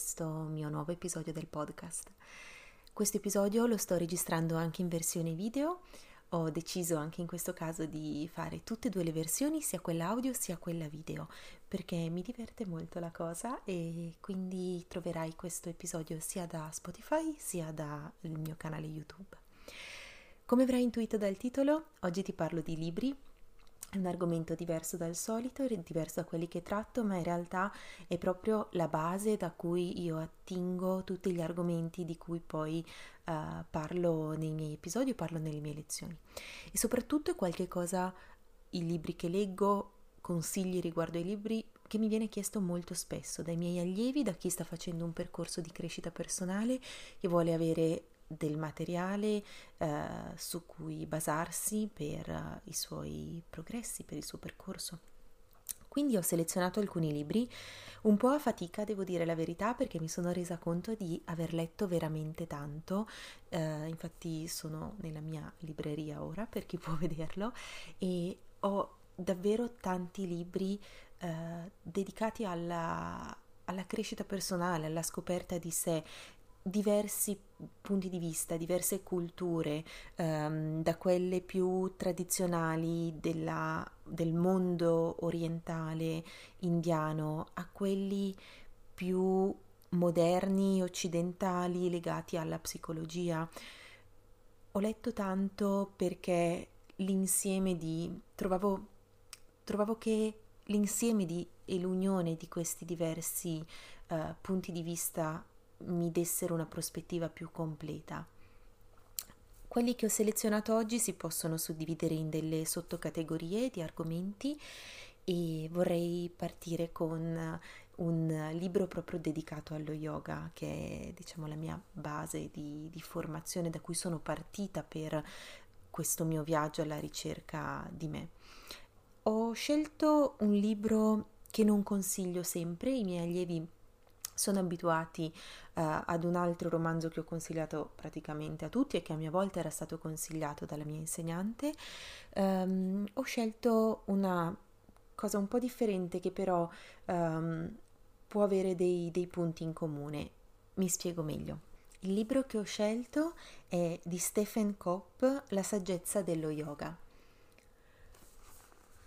questo mio nuovo episodio del podcast. Questo episodio lo sto registrando anche in versione video, ho deciso anche in questo caso di fare tutte e due le versioni, sia quella audio sia quella video, perché mi diverte molto la cosa e quindi troverai questo episodio sia da Spotify sia dal mio canale YouTube. Come avrai intuito dal titolo, oggi ti parlo di libri è un argomento diverso dal solito, diverso da quelli che tratto, ma in realtà è proprio la base da cui io attingo tutti gli argomenti di cui poi uh, parlo nei miei episodi parlo nelle mie lezioni. E soprattutto è qualche cosa, i libri che leggo, consigli riguardo ai libri che mi viene chiesto molto spesso dai miei allievi, da chi sta facendo un percorso di crescita personale, che vuole avere del materiale eh, su cui basarsi per uh, i suoi progressi, per il suo percorso. Quindi ho selezionato alcuni libri, un po' a fatica devo dire la verità perché mi sono resa conto di aver letto veramente tanto, eh, infatti sono nella mia libreria ora per chi può vederlo e ho davvero tanti libri eh, dedicati alla, alla crescita personale, alla scoperta di sé, diversi punti di vista, diverse culture, ehm, da quelle più tradizionali della, del mondo orientale indiano a quelli più moderni, occidentali, legati alla psicologia. Ho letto tanto perché l'insieme di... trovavo, trovavo che l'insieme di, e l'unione di questi diversi uh, punti di vista mi dessero una prospettiva più completa. Quelli che ho selezionato oggi si possono suddividere in delle sottocategorie di argomenti e vorrei partire con un libro proprio dedicato allo yoga, che è diciamo la mia base di, di formazione da cui sono partita per questo mio viaggio alla ricerca di me. Ho scelto un libro che non consiglio sempre, i miei allievi sono abituati uh, ad un altro romanzo che ho consigliato praticamente a tutti e che a mia volta era stato consigliato dalla mia insegnante. Um, ho scelto una cosa un po' differente che però um, può avere dei, dei punti in comune. Mi spiego meglio. Il libro che ho scelto è di Stephen Kopp, La saggezza dello yoga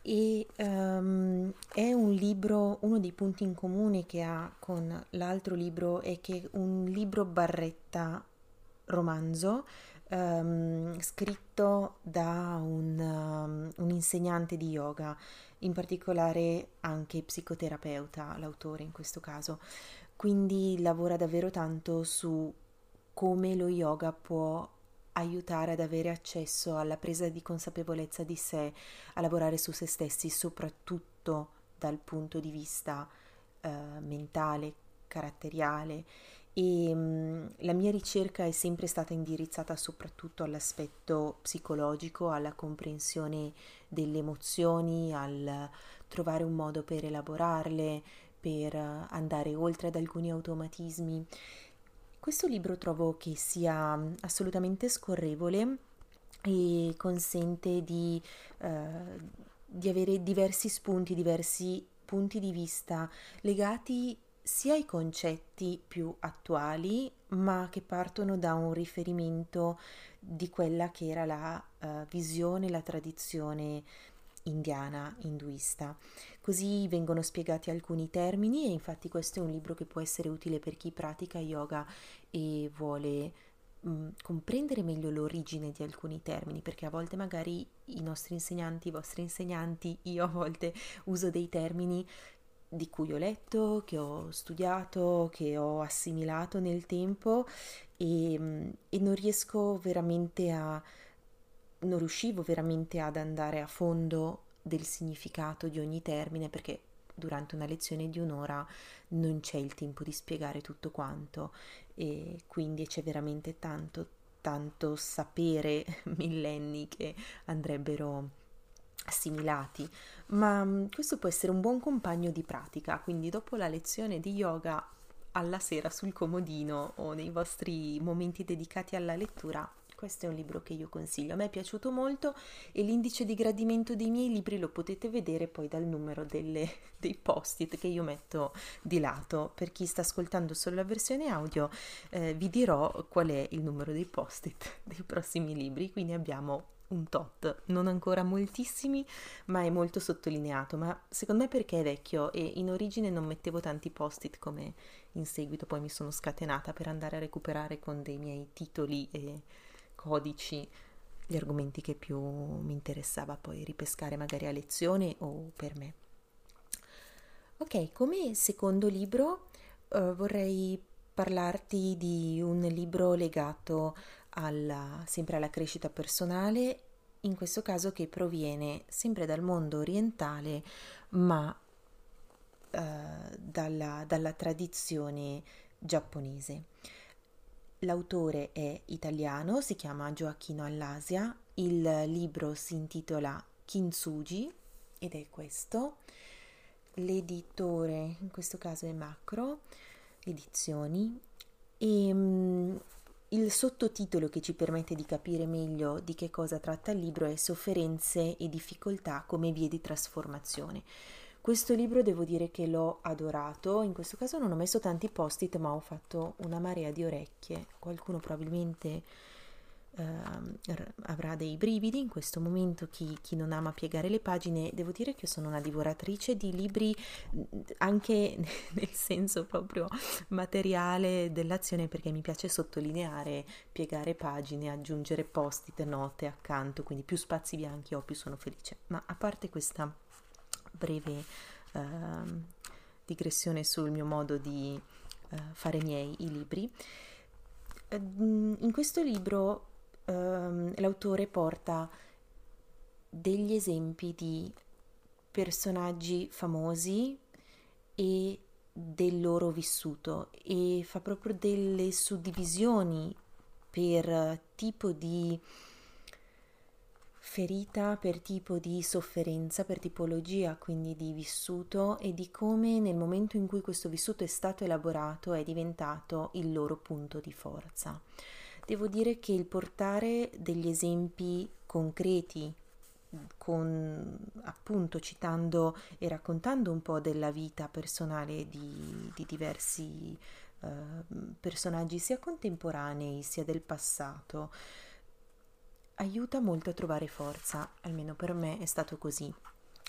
e um, è un libro, uno dei punti in comune che ha con l'altro libro è che è un libro barretta romanzo um, scritto da un, um, un, insegnante di yoga, in particolare anche psicoterapeuta, l'autore in questo caso. Quindi lavora davvero tanto su come lo yoga può aiutare ad avere accesso alla presa di consapevolezza di sé, a lavorare su se stessi, soprattutto dal punto di vista eh, mentale, caratteriale. E mh, mm, la mia ricerca è sempre stata indirizzata soprattutto all'aspetto psicologico, alla comprensione delle emozioni, al trovare un modo per elaborarle, per andare oltre ad alcuni automatismi questo libro trovo che sia assolutamente scorrevole e consente di, eh, di avere diversi spunti, diversi punti di vista legati sia ai concetti più attuali, ma che partono da un riferimento di quella che era la uh, visione, la tradizione indiana, induista. Così vengono spiegati alcuni termini e infatti questo è un libro che può essere utile per chi pratica yoga e vuole mm, comprendere meglio l'origine di alcuni termini, perché a volte magari i nostri insegnanti, i vostri insegnanti, io a volte uso dei termini di cui ho letto, che ho studiato, che ho assimilato nel tempo e, mm, e non riesco veramente a non riuscivo veramente ad andare a fondo del significato di ogni termine perché durante una lezione di un'ora non c'è il tempo di spiegare tutto quanto. E quindi c'è veramente tanto tanto sapere millenni che andrebbero assimilati, ma mm, questo può essere un buon compagno di pratica, quindi dopo la lezione di yoga alla sera sul comodino o nei vostri momenti dedicati alla lettura questo è un libro che io consiglio. A me è piaciuto molto e l'indice di gradimento dei miei libri lo potete vedere poi dal numero delle, dei post-it che io metto di lato. Per chi sta ascoltando solo la versione audio, eh, vi dirò qual è il numero dei post-it dei prossimi libri. Quindi abbiamo un tot, non ancora moltissimi, ma è molto sottolineato, ma secondo me perché è vecchio e in origine non mettevo tanti post-it come in seguito poi mi sono scatenata per andare a recuperare con dei miei titoli e codici gli argomenti che più mi interessava poi ripescare magari a lezione o per me. Ok, come secondo libro uh, vorrei parlarti di un libro legato alla, sempre alla crescita personale, in questo caso che proviene sempre dal mondo orientale, ma eh, dalla, dalla tradizione giapponese. L'autore è italiano, si chiama Gioacchino Allasia, il libro si intitola Kintsugi ed è questo. L'editore, in questo caso è Macro Edizioni, e um, il sottotitolo che ci permette di capire meglio di che cosa tratta il libro è Sofferenze e difficoltà come vie di trasformazione. Questo libro devo dire che l'ho adorato, in questo caso non ho messo tanti post-it ma ho fatto una marea di orecchie, qualcuno probabilmente uh, avrà dei brividi. In questo momento chi, chi, non ama piegare le pagine devo dire che sono una divoratrice di libri anche nel senso proprio materiale dell'azione perché mi piace sottolineare piegare pagine aggiungere post-it note accanto. Quindi più spazi bianchi ho più sono felice. Ma a parte questa breve uh, digressione sul mio modo di uh, fare miei i libri. In questo libro ehm, l'autore porta degli esempi di personaggi famosi e del loro vissuto e fa proprio delle suddivisioni per tipo di ferita, per tipo di sofferenza, per tipologia quindi di vissuto e di come nel momento in cui questo vissuto è stato elaborato è diventato il loro punto di forza. Devo dire che il portare degli esempi concreti con appunto citando e raccontando un po' della vita personale di, di diversi uh, personaggi sia contemporanei sia del passato aiuta molto a trovare forza, almeno per me è stato così.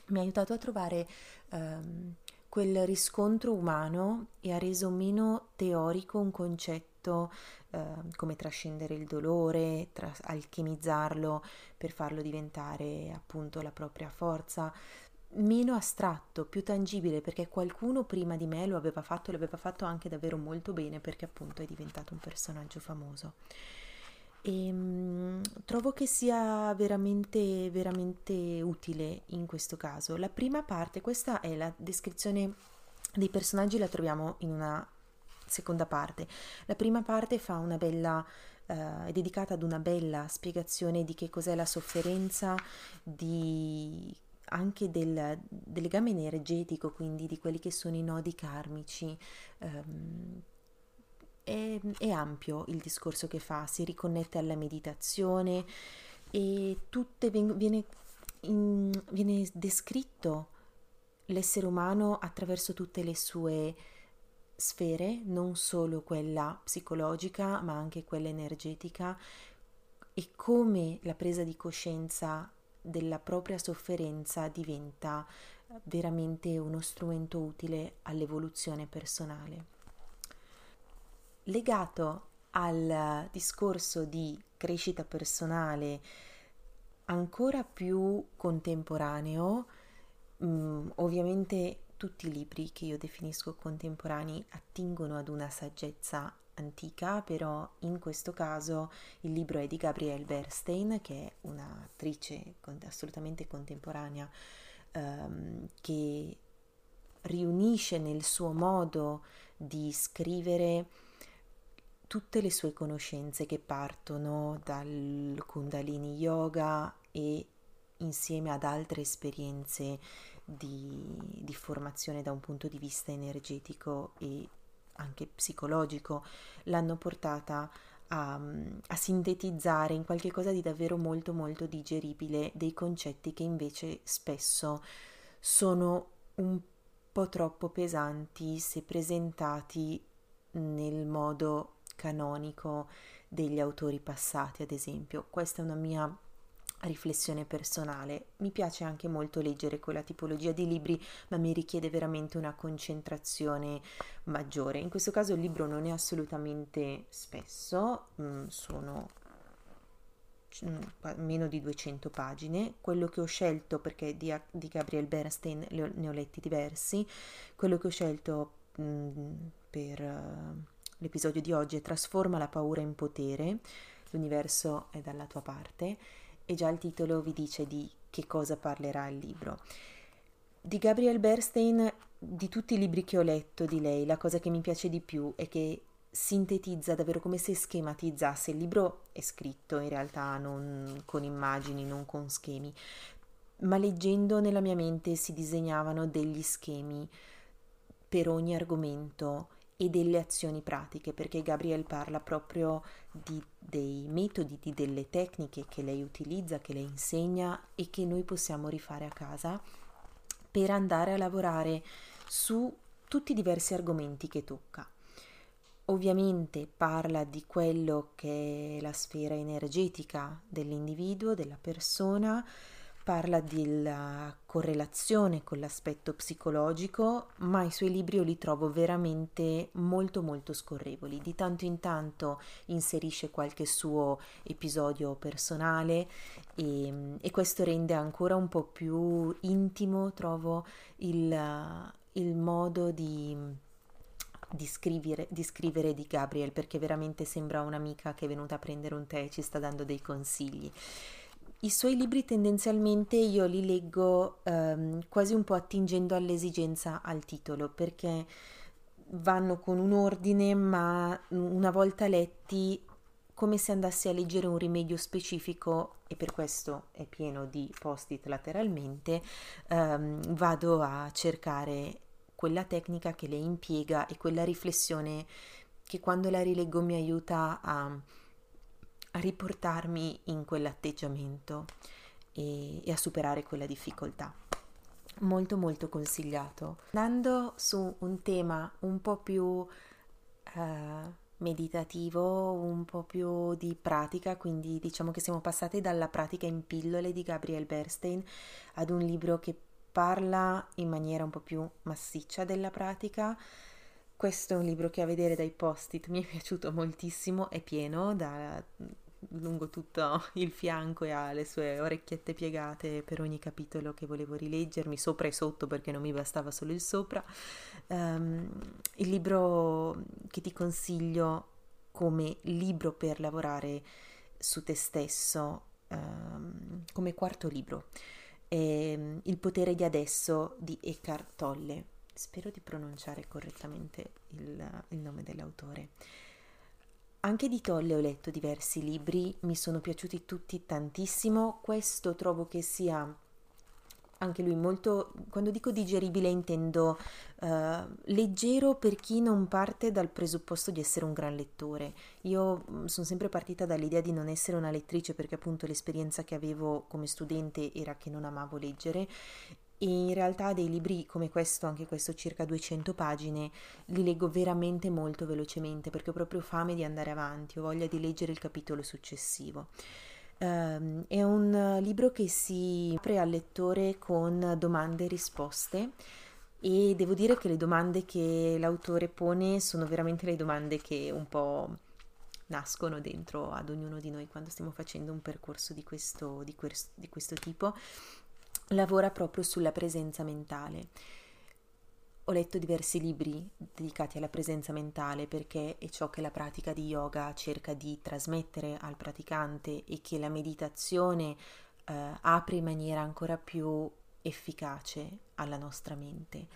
Mi ha aiutato a trovare um, quel riscontro umano e ha reso meno teorico un concetto Ehm, come trascendere il dolore, tra- alchemizzarlo per farlo diventare appunto la propria forza, meno astratto, più tangibile, perché qualcuno prima di me lo aveva fatto e l'aveva fatto anche davvero molto bene perché appunto è diventato un personaggio famoso. E ehm, trovo che sia veramente, veramente utile in questo caso. La prima parte, questa è la descrizione dei personaggi, la troviamo in una seconda parte. La prima parte fa una bella Uh, è dedicata ad una bella spiegazione di che cos'è la sofferenza, di, anche del, del, legame energetico, quindi di quelli che sono i nodi karmici. Um, è, è, ampio il discorso che fa, si riconnette alla meditazione e tutte viene, in, viene descritto l'essere umano attraverso tutte le sue sfere, non solo quella psicologica, ma anche quella energetica, e come la presa di coscienza della propria sofferenza diventa veramente uno strumento utile all'evoluzione personale. Legato al discorso di crescita personale ancora più contemporaneo, mm, ovviamente tutti i libri che io definisco contemporanei attingono ad una saggezza antica, però in questo caso il libro è di Gabrielle Bernstein, che è un'attrice assolutamente contemporanea, ehm, che riunisce nel suo modo di scrivere tutte le sue conoscenze che partono dal Kundalini Yoga e insieme ad altre esperienze di, di formazione da un punto di vista energetico e anche psicologico l'hanno portata a, a sintetizzare in qualche cosa di davvero molto molto digeribile dei concetti che invece spesso sono un po' troppo pesanti se presentati nel modo canonico degli autori passati, ad esempio. Questa è una mia riflessione personale. Mi piace anche molto leggere quella tipologia di libri, ma mi richiede veramente una concentrazione maggiore. In questo caso il libro non è assolutamente spesso, mm, sono mm, meno di 200 pagine. Quello che ho scelto, perché di, di Gabriel Bernstein ne ho letti diversi, quello che ho scelto mh, mm, per l'episodio di oggi è Trasforma la paura in potere, l'universo è dalla tua parte e già il titolo vi dice di che cosa parlerà il libro. Di Gabrielle Bernstein, di tutti i libri che ho letto di lei, la cosa che mi piace di più è che sintetizza davvero come se schematizzasse. Il libro è scritto in realtà non con immagini, non con schemi, ma leggendo nella mia mente si disegnavano degli schemi per ogni argomento e delle azioni pratiche, perché Gabriel parla proprio di, dei metodi, di delle tecniche che lei utilizza, che lei insegna e che noi possiamo rifare a casa per andare a lavorare su tutti i diversi argomenti che tocca. Ovviamente parla di quello che è la sfera energetica dell'individuo, della persona, parla della correlazione con l'aspetto psicologico, ma i suoi libri io li trovo veramente molto molto scorrevoli. Di tanto in tanto inserisce qualche suo episodio personale e, e questo rende ancora un po' più intimo, trovo, il, il modo di di scrivere, di scrivere di Gabriel perché veramente sembra un'amica che è venuta a prendere un tè e ci sta dando dei consigli. I suoi libri tendenzialmente io li leggo ehm, quasi un po' attingendo all'esigenza al titolo perché vanno con un ordine ma una volta letti come se andassi a leggere un rimedio specifico e per questo è pieno di post-it lateralmente, ehm, vado a cercare quella tecnica che lei impiega e quella riflessione che quando la rileggo mi aiuta a a riportarmi in quell'atteggiamento e, e a superare quella difficoltà. Molto molto consigliato. Andando su un tema un po' più eh, meditativo, un po' più di pratica, quindi diciamo che siamo passati dalla pratica in pillole di Gabriel Bernstein ad un libro che parla in maniera un po' più massiccia della pratica. Questo è un libro che a vedere dai post-it mi è piaciuto moltissimo, è pieno da lungo tutto il fianco e ha le sue orecchiette piegate per ogni capitolo che volevo rileggermi, sopra e sotto perché non mi bastava solo il sopra. Um, il libro che ti consiglio come libro per lavorare su te stesso, um, come quarto libro, è Il potere di adesso di Eckhart Tolle. Spero di pronunciare correttamente il, il nome dell'autore. Anche di Tolle ho letto diversi libri, mi sono piaciuti tutti tantissimo, questo trovo che sia anche lui molto, quando dico digeribile intendo uh, leggero per chi non parte dal presupposto di essere un gran lettore. Io mm, sono sempre partita dall'idea di non essere una lettrice perché appunto l'esperienza che avevo come studente era che non amavo leggere in realtà dei libri come questo, anche questo circa 200 pagine, li leggo veramente molto velocemente perché ho proprio fame di andare avanti, ho voglia di leggere il capitolo successivo. Um, è un libro che si apre al lettore con domande e risposte e devo dire che le domande che l'autore pone sono veramente le domande che un po' nascono dentro ad ognuno di noi quando stiamo facendo un percorso di questo, di questo, di questo tipo lavora proprio sulla presenza mentale. Ho letto diversi libri dedicati alla presenza mentale perché è ciò che la pratica di yoga cerca di trasmettere al praticante e che la meditazione eh, apre in maniera ancora più efficace alla nostra mente.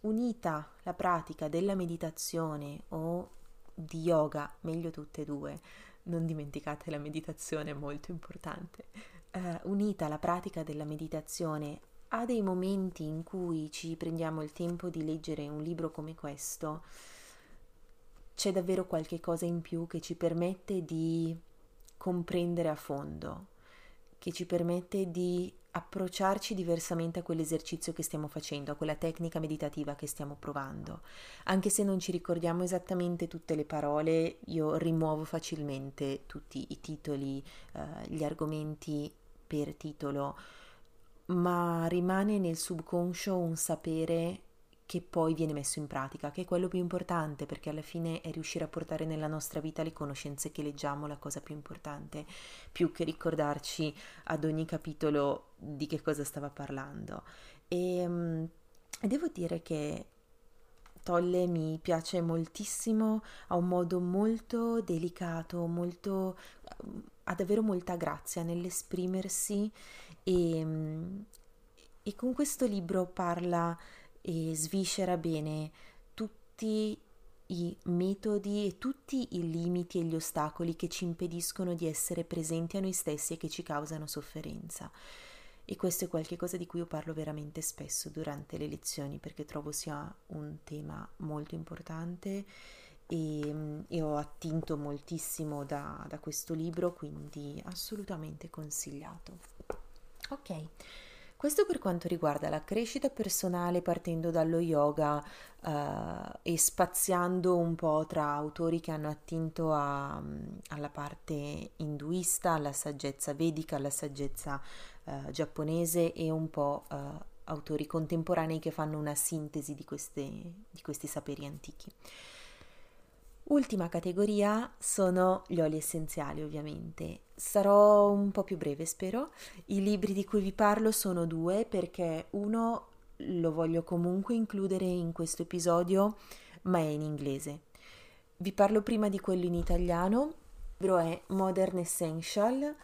Unita la pratica della meditazione o di yoga, meglio tutte e due, non dimenticate la meditazione, è molto importante eh, unita alla pratica della meditazione a dei momenti in cui ci prendiamo il tempo di leggere un libro come questo, c'è davvero qualche cosa in più che ci permette di comprendere a fondo, che ci permette di approcciarci diversamente a quell'esercizio che stiamo facendo, a quella tecnica meditativa che stiamo provando. Anche se non ci ricordiamo esattamente tutte le parole, io rimuovo facilmente tutti i titoli, eh, gli argomenti per titolo, ma rimane nel subconscio un sapere che poi viene messo in pratica, che è quello più importante, perché alla fine è riuscire a portare nella nostra vita le conoscenze che leggiamo, la cosa più importante, più che ricordarci ad ogni capitolo di che cosa stava parlando. E, um, devo dire che Tolle mi piace moltissimo, ha un modo molto delicato, molto, ha davvero molta grazia nell'esprimersi e, e con questo libro parla e sviscera bene tutti i metodi e tutti i limiti e gli ostacoli che ci impediscono di essere presenti a noi stessi e che ci causano sofferenza. E questo è qualcosa di cui io parlo veramente spesso durante le lezioni perché trovo sia un tema molto importante e, e ho attinto moltissimo da, da questo libro, quindi assolutamente consigliato. Ok. Questo per quanto riguarda la crescita personale partendo dallo yoga eh, e spaziando un po' tra autori che hanno attinto a, alla parte induista, alla saggezza vedica, alla saggezza eh, giapponese e un po' eh, autori contemporanei che fanno una sintesi di, queste, di questi saperi antichi. Ultima categoria sono gli oli essenziali, ovviamente. Sarò un po' più breve, spero. I libri di cui vi parlo sono due perché uno lo voglio comunque includere in questo episodio, ma è in inglese. Vi parlo prima di quello in italiano. Il libro è Modern Essential.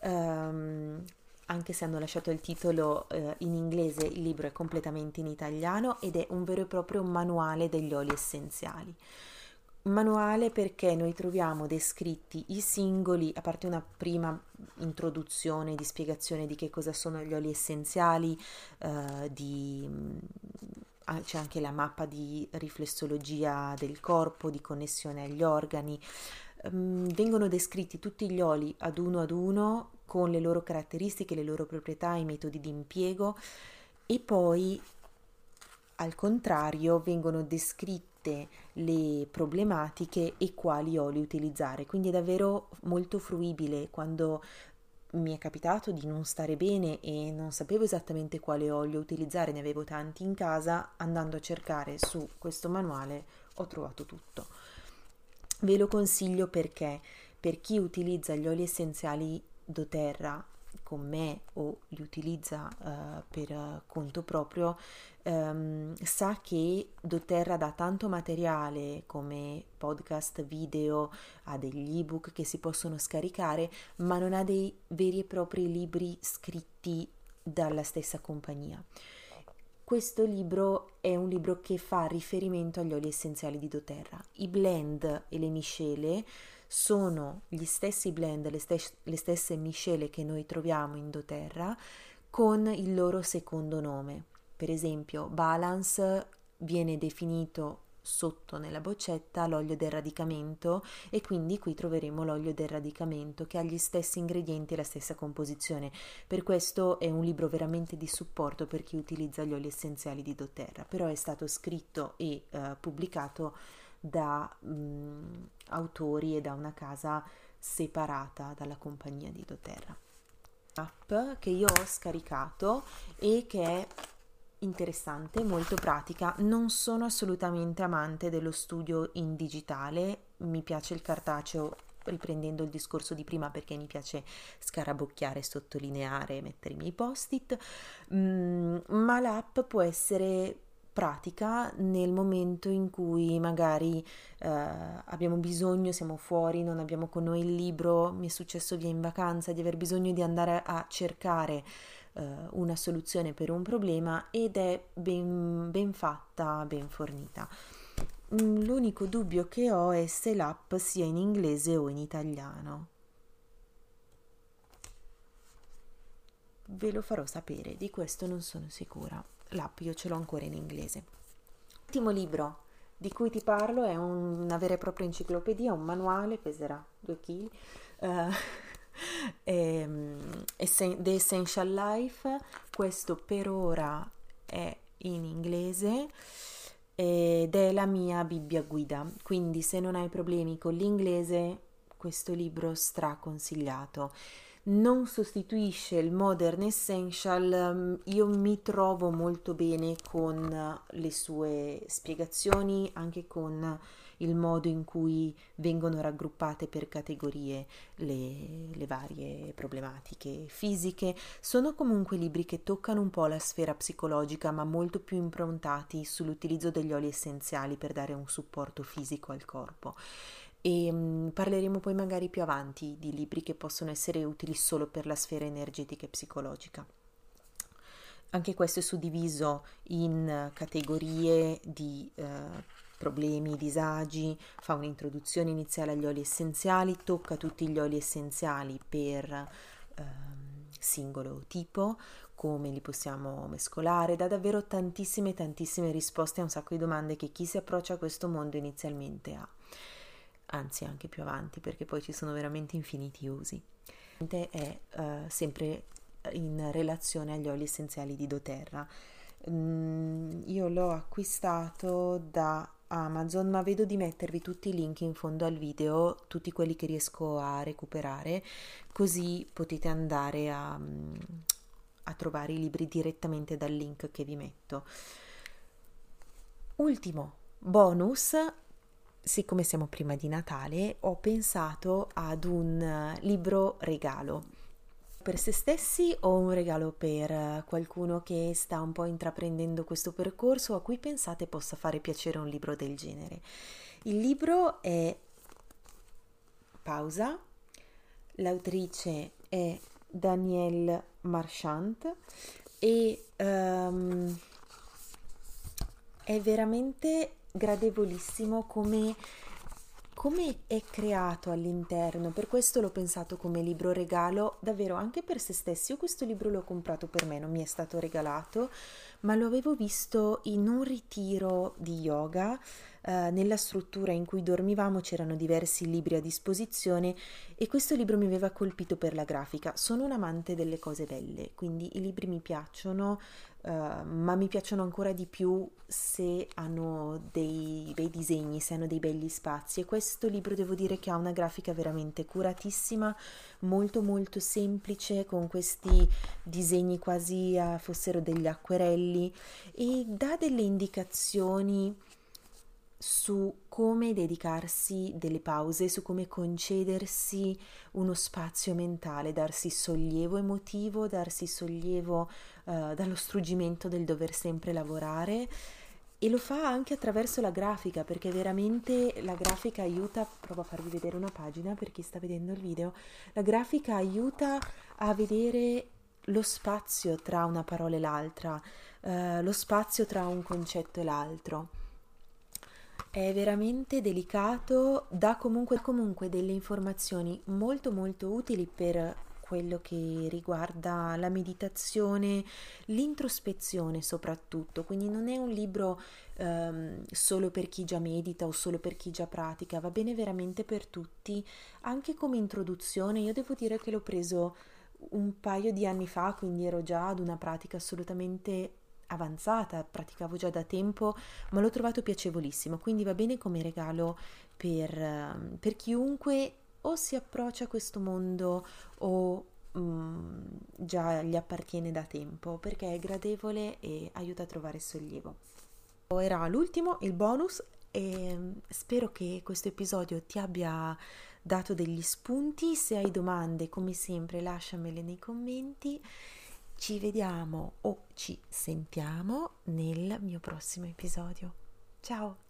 Um, anche se hanno lasciato il titolo uh, in inglese, il libro è completamente in italiano ed è un vero e proprio manuale degli oli essenziali manuale perché noi troviamo descritti i singoli, a parte una prima introduzione di spiegazione di che cosa sono gli oli essenziali, eh, di, mm, c'è anche la mappa di riflessologia del corpo, di connessione agli organi. Um, vengono descritti tutti gli oli ad uno ad uno con le loro caratteristiche, le loro proprietà, i metodi di impiego e poi al contrario vengono descritti tutte le problematiche e quali oli utilizzare. Quindi è davvero molto fruibile quando mi è capitato di non stare bene e non sapevo esattamente quale olio utilizzare, ne avevo tanti in casa, andando a cercare su questo manuale ho trovato tutto. Ve lo consiglio perché per chi utilizza gli oli essenziali doTERRA con me o li utilizza uh, per conto proprio, um, sa che doTERRA dà tanto materiale come podcast, video, ha degli ebook che si possono scaricare, ma non ha dei veri e propri libri scritti dalla stessa compagnia. Questo libro è un libro che fa riferimento agli oli essenziali di doTERRA. I blend e le miscele sono gli stessi blend, le, stes- le stesse miscele che noi troviamo in doTERRA con il loro secondo nome. Per esempio, Balance viene definito sotto nella boccetta l'olio del radicamento e quindi qui troveremo l'olio del radicamento che ha gli stessi ingredienti e la stessa composizione. Per questo è un libro veramente di supporto per chi utilizza gli oli essenziali di doTERRA, però è stato scritto e uh, pubblicato da mh, autori e da una casa separata dalla compagnia di doTERRA. App che io ho scaricato e che è interessante, molto pratica. Non sono assolutamente amante dello studio in digitale, mi piace il cartaceo riprendendo il discorso di prima perché mi piace scarabocchiare, sottolineare, mettere i miei post-it, mm, ma l'app può essere pratica nel momento in cui magari eh, abbiamo bisogno, siamo fuori, non abbiamo con noi il libro, mi è successo via in vacanza di aver bisogno di andare a cercare eh, una soluzione per un problema ed è ben, ben fatta, ben fornita. Mm, l'unico dubbio che ho è se l'app sia in inglese o in italiano. Ve lo farò sapere, di questo non sono sicura l'app io ce l'ho ancora in inglese. Ultimo libro di cui ti parlo è un, una vera e propria enciclopedia, un manuale, peserà 2 kg. Uh, The Essential Life, questo per ora è in inglese ed è la mia Bibbia guida, quindi se non hai problemi con l'inglese questo libro straconsigliato non sostituisce il Modern Essential, mm, io mi trovo molto bene con le sue spiegazioni, anche con il modo in cui vengono raggruppate per categorie le, le, varie problematiche fisiche. Sono comunque libri che toccano un po' la sfera psicologica, ma molto più improntati sull'utilizzo degli oli essenziali per dare un supporto fisico al corpo e um, parleremo poi magari più avanti di libri che possono essere utili solo per la sfera energetica e psicologica. Anche questo è suddiviso in categorie di eh, problemi, disagi, fa un'introduzione iniziale agli oli essenziali, tocca tutti gli oli essenziali per eh, singolo tipo, come li possiamo mescolare, dà davvero tantissime tantissime risposte a un sacco di domande che chi si approccia a questo mondo inizialmente ha anzi anche più avanti perché poi ci sono veramente infiniti usi. È uh, sempre in relazione agli oli essenziali di doTERRA. Mm, io l'ho acquistato da Amazon, ma vedo di mettervi tutti i link in fondo al video, tutti quelli che riesco a recuperare, così potete andare a, a trovare i libri direttamente dal link che vi metto. Ultimo bonus siccome siamo prima di Natale, ho pensato ad un eh, libro regalo per se stessi o un regalo per qualcuno che sta un po' intraprendendo questo percorso a cui pensate possa fare piacere un libro del genere. Il libro è Pausa, l'autrice è Danielle Marchant e um, è veramente gradevolissimo come, come è creato all'interno, per questo l'ho pensato come libro regalo davvero anche per se stessi. Io questo libro l'ho comprato per me, non mi è stato regalato, ma lo avevo visto in un ritiro di yoga. Uh, nella struttura in cui dormivamo c'erano diversi libri a disposizione e questo libro mi aveva colpito per la grafica. Sono un amante delle cose belle, quindi i libri mi piacciono, Uh, ma mi piacciono ancora di più se hanno dei bei disegni, se hanno dei belli spazi. E questo libro devo dire che ha una grafica veramente curatissima, molto molto semplice con questi disegni quasi uh, fossero degli acquerelli e dà delle indicazioni su come dedicarsi delle pause, su come concedersi uno spazio mentale, darsi sollievo emotivo, darsi sollievo uh, dallo struggimento del dover sempre lavorare e lo fa anche attraverso la grafica perché veramente la grafica aiuta, provo a farvi vedere una pagina per chi sta vedendo il video, la grafica aiuta a vedere lo spazio tra una parola e l'altra, uh, lo spazio tra un concetto e l'altro. È veramente delicato, dà comunque, comunque delle informazioni molto molto utili per quello che riguarda la meditazione, l'introspezione soprattutto, quindi non è un libro um, solo per chi già medita o solo per chi già pratica, va bene veramente per tutti, anche come introduzione, io devo dire che l'ho preso un paio di anni fa, quindi ero già ad una pratica assolutamente avanzata, praticavo già da tempo, ma l'ho trovato piacevolissimo, quindi va bene come regalo per, ehm, per chiunque o si approccia a questo mondo o um, già gli appartiene da tempo, perché è gradevole e aiuta a trovare sollievo. Era l'ultimo, il bonus, e spero che questo episodio ti abbia dato degli spunti. Se hai domande, come sempre, lasciamele nei commenti ci vediamo o ci sentiamo nel mio prossimo episodio. Ciao!